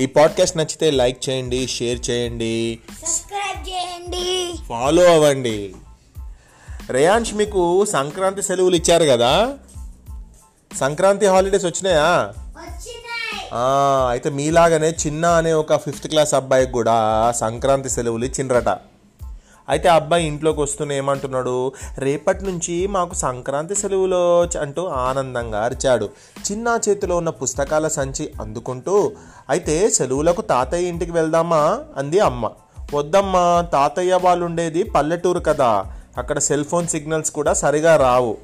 ఈ పాడ్కాస్ట్ నచ్చితే లైక్ చేయండి షేర్ చేయండి. సబ్స్క్రైబ్ చేయండి. ఫాలో అవ్వండి. రేయాంష్ మీకు సంక్రాంతి సెలవులు ఇచ్చారు కదా? సంక్రాంతి హాలిడేస్ వచ్చినాయా? అయితే మీలాగానే చిన్న అనే ఒక ఫిఫ్త్ క్లాస్ అబ్బాయికి కూడా సంక్రాంతి సెలవులు ఇచ్చిండ్రట. అయితే ఆ అబ్బాయి ఇంట్లోకి వస్తూనే ఏమంటున్నాడు? రేపటి నుంచి మాకు సంక్రాంతి సెలవులో అంటూ ఆనందంగా అరిచాడు. చిన్న చేతిలో ఉన్న పుస్తకాల సంచి అందుకుంటూ అయితే సెలవులకు తాతయ్య ఇంటికి వెళ్దామా? అంది అమ్మ. వద్దమ్మా తాతయ్య వాళ్ళు ఉండేది పల్లెటూరు కదా. అక్కడ సెల్ ఫోన్ సిగ్నల్స్ కూడా సరిగా రావు.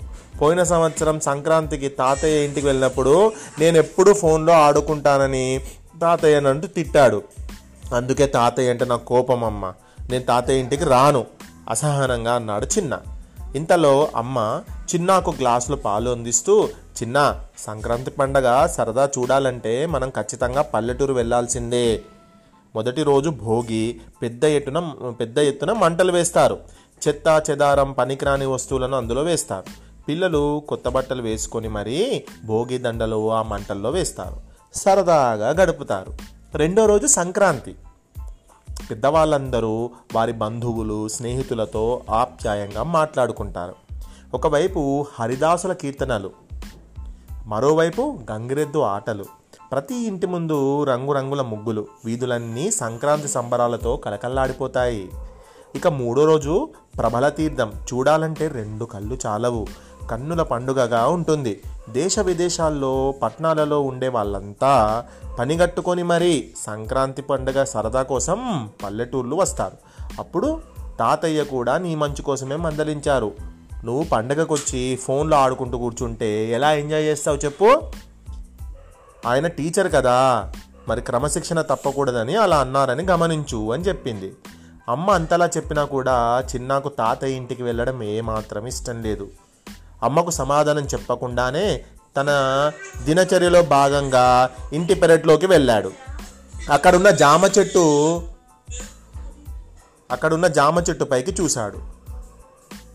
పోయిన సంవత్సరం సంక్రాంతికి తాతయ్య ఇంటికి వెళ్ళినప్పుడు నేను ఎప్పుడూ ఫోన్లో ఆడుకుంటానని తాతయ్యనంటూ తిట్టాడు. అందుకే తాతయ్య అంటే నాకు కోపం అమ్మ. నేను తాతయ్య ఇంటికి రాను. అసహనంగా అన్నాడు చిన్న. ఇంతలో అమ్మ చిన్నాకు గ్లాసులో పాలు అందిస్తూ చిన్న సంక్రాంతి పండగ సరదా చూడాలంటే మనం ఖచ్చితంగా పల్లెటూరు వెళ్ళాల్సిందే మొదటి రోజు భోగి పెద్ద ఎత్తున పెద్ద ఎత్తున మంటలు వేస్తారు. చెత్త చెదారం పనికిరాని వస్తువులను అందులో వేస్తారు. పిల్లలు కొత్త బట్టలు వేసుకొని మరీ భోగి దండలు ఆ మంటల్లో వేస్తారు. సరదాగా గడుపుతారు. రెండో రోజు సంక్రాంతి. పెద్దవాళ్ళందరూ వారి బంధువులు స్నేహితులతో ఆప్యాయంగా మాట్లాడుకుంటారు. ఒకవైపు హరిదాసుల కీర్తనలు మరోవైపు గంగిరెద్దు ఆటలు. ప్రతి ఇంటి ముందు రంగురంగుల ముగ్గులు వీధులన్నీ సంక్రాంతి సంబరాలతో కలకల్లాడిపోతాయి. ఇక మూడో రోజు ప్రబల తీర్థం చూడాలంటే రెండు కళ్ళు చాలవు. కన్నుల పండుగగా ఉంటుంది. దేశ విదేశాల్లో పట్టణాలలో ఉండే వాళ్ళంతా పనిగట్టుకొని మరీ సంక్రాంతి పండుగ సరదా కోసం పల్లెటూర్లు వస్తారు. అప్పుడు తాతయ్య కూడా నీ మంచి కోసమే మందలించారు. నువ్వు పండగకొచ్చి ఫోన్లో ఆడుకుంటూ కూర్చుంటే ఎలా ఎంజాయ్ చేస్తావు చెప్పు? ఆయన టీచర్ కదా మరి క్రమశిక్షణ తప్పకూడదని అలా అన్నారని గమనించు అని చెప్పింది. అమ్మ అంతలా చెప్పినా కూడా చిన్నాకు తాతయ్య ఇంటికి వెళ్ళడం ఏమాత్రం ఇష్టం లేదు. అమ్మకు సమాధానం చెప్పకుండానే తన దినచర్యలో భాగంగా ఇంటి పెరట్లోకి వెళ్ళాడు. అక్కడున్న జామ చెట్టు అక్కడున్న జామ చెట్టు పైకి చూశాడు.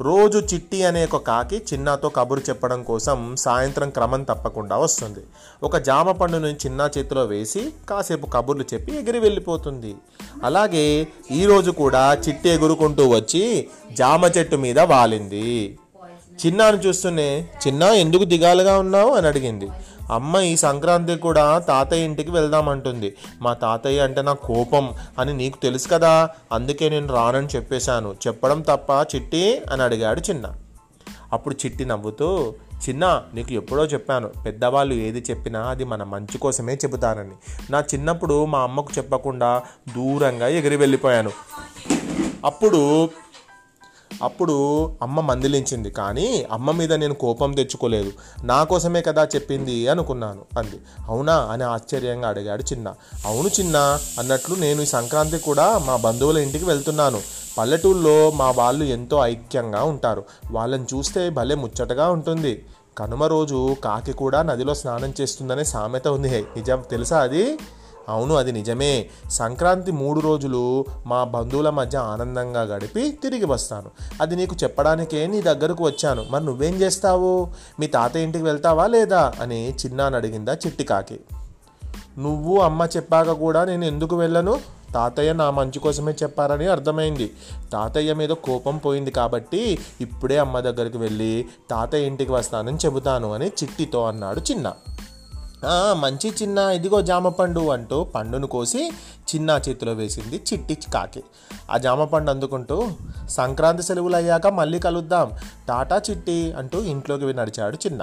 రోజు చిట్టి అనే ఒక కాకి చిన్నాతో కబురు చెప్పడం కోసం సాయంత్రం క్రమం తప్పకుండా వస్తుంది. ఒక జామ పండును చిన్న చేతిలో వేసి కాసేపు కబుర్లు చెప్పి ఎగిరి వెళ్ళిపోతుంది. అలాగే ఈరోజు కూడా చిట్టి ఎగురుకుంటూ వచ్చి జామ చెట్టు మీద వాలింది. చిన్నాను చూస్తూనే చిన్న ఎందుకు దిగాలుగా ఉన్నావు? అని అడిగింది. అమ్మ ఈ సంక్రాంతి కూడా తాతయ్య ఇంటికి వెళ్దామంటుంది. మా తాతయ్య అంటే నా కోపం అని నీకు తెలుసు కదా అందుకే నేను రానని చెప్పేశాను. చెప్పడం తప్ప చిట్టి? అని అడిగాడు చిన్న. అప్పుడు చిట్టి నవ్వుతూ చిన్న నీకు ఎప్పుడో చెప్పాను. పెద్దవాళ్ళు ఏది చెప్పినా అది మన మంచి కోసమే చెబుతారని నా చిన్నప్పుడు మా అమ్మకు చెప్పకుండా దూరంగా ఎగిరి వెళ్ళిపోయాను. అప్పుడు అప్పుడు అమ్మ మందిలించింది కానీ అమ్మ మీద నేను కోపం తెచ్చుకోలేదు. నా కోసమే కదా చెప్పింది అనుకున్నాను అంది. అవునా అని ఆశ్చర్యంగా అడిగాడు చిన్న. అవును చిన్న అన్నట్లు నేను ఈ సంక్రాంతి కూడా మా బంధువుల ఇంటికి వెళ్తున్నాను. పల్లెటూళ్ళలో మా వాళ్ళు ఎంతో ఐక్యంగా ఉంటారు. వాళ్ళని చూస్తే భలే ముచ్చటగా ఉంటుంది. కనుమ రోజు కాకి కూడా నదిలో స్నానం చేస్తుందనే సామెత ఉంది. నిజం తెలుసా అది? అవును అది నిజమే. సంక్రాంతి మూడు రోజులు మా బంధువుల మధ్య ఆనందంగా గడిపి తిరిగి వస్తాను. అది నీకు చెప్పడానికే నీ దగ్గరకు వచ్చాను. మరి నువ్వేం చేస్తావు? మీ తాతయ్య ఇంటికి వెళ్తావా లేదా? అని చిన్నాను అడిగిందా చిట్టికాకి. నువ్వు అమ్మ చెప్పాక కూడా నేను ఎందుకు వెళ్ళను? తాతయ్య నా మంచి కోసమే చెప్పారని అర్థమైంది. తాతయ్య మీద కోపం పోయింది కాబట్టి ఇప్పుడే అమ్మ దగ్గరికి వెళ్ళి తాతయ్య ఇంటికి వస్తానని చెబుతాను అని చిట్టితో అన్నాడు చిన్న. మంచి చిన్న ఇదిగో జామ పండు అంటూ పండును కోసి చిన్న చేతిలో వేసింది చిట్టి కాకి. ఆ జామ పండు అందుకుంటూ సంక్రాంతి సెలవులు అయ్యాక మళ్ళీ కలుద్దాం. టాటా చిట్టి అంటూ ఇంట్లోకి నడిచాడు చిన్న.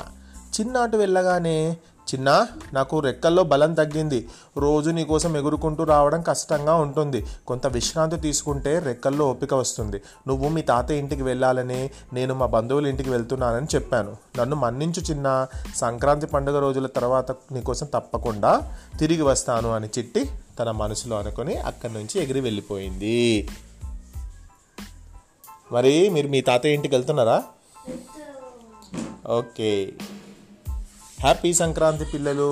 చిన్న అటు వెళ్ళగానే చిన్న నాకు రెక్కల్లో బలం తగ్గింది. రోజు నీకోసం ఎగురుకుంటూ రావడం కష్టంగా ఉంటుంది. కొంత విశ్రాంతి తీసుకుంటే రెక్కల్లో ఓపిక వస్తుంది. నువ్వు మీ తాతయ్య ఇంటికి వెళ్ళాలని నేను మా బంధువుల ఇంటికి వెళ్తున్నానని చెప్పాను. నన్ను మన్నించు చిన్న. సంక్రాంతి పండుగ రోజుల తర్వాత నీకోసం తప్పకుండా తిరిగి వస్తాను అని చిట్టి తన మనసులో అనుకొని అక్కడి నుంచి ఎగిరి వెళ్ళిపోయింది. మరి మీరు మీ తాతయ్య ఇంటికి వెళ్తున్నారా? ఓకే. హ్యాపీ సంక్రాంతి పిల్లలు.